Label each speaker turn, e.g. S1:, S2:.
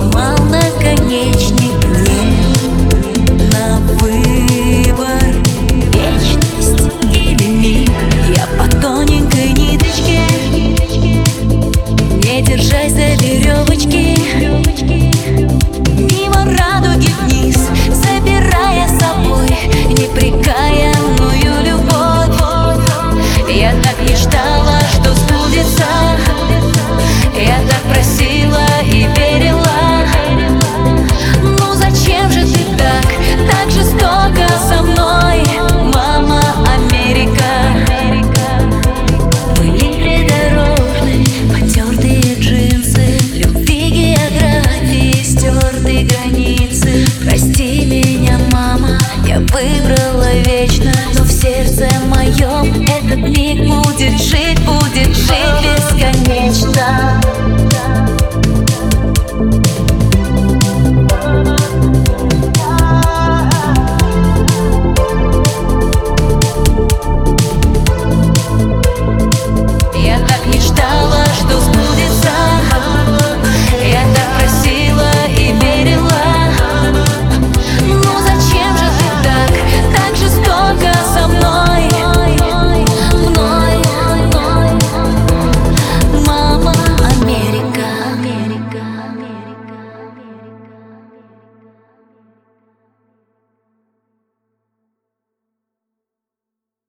S1: mama.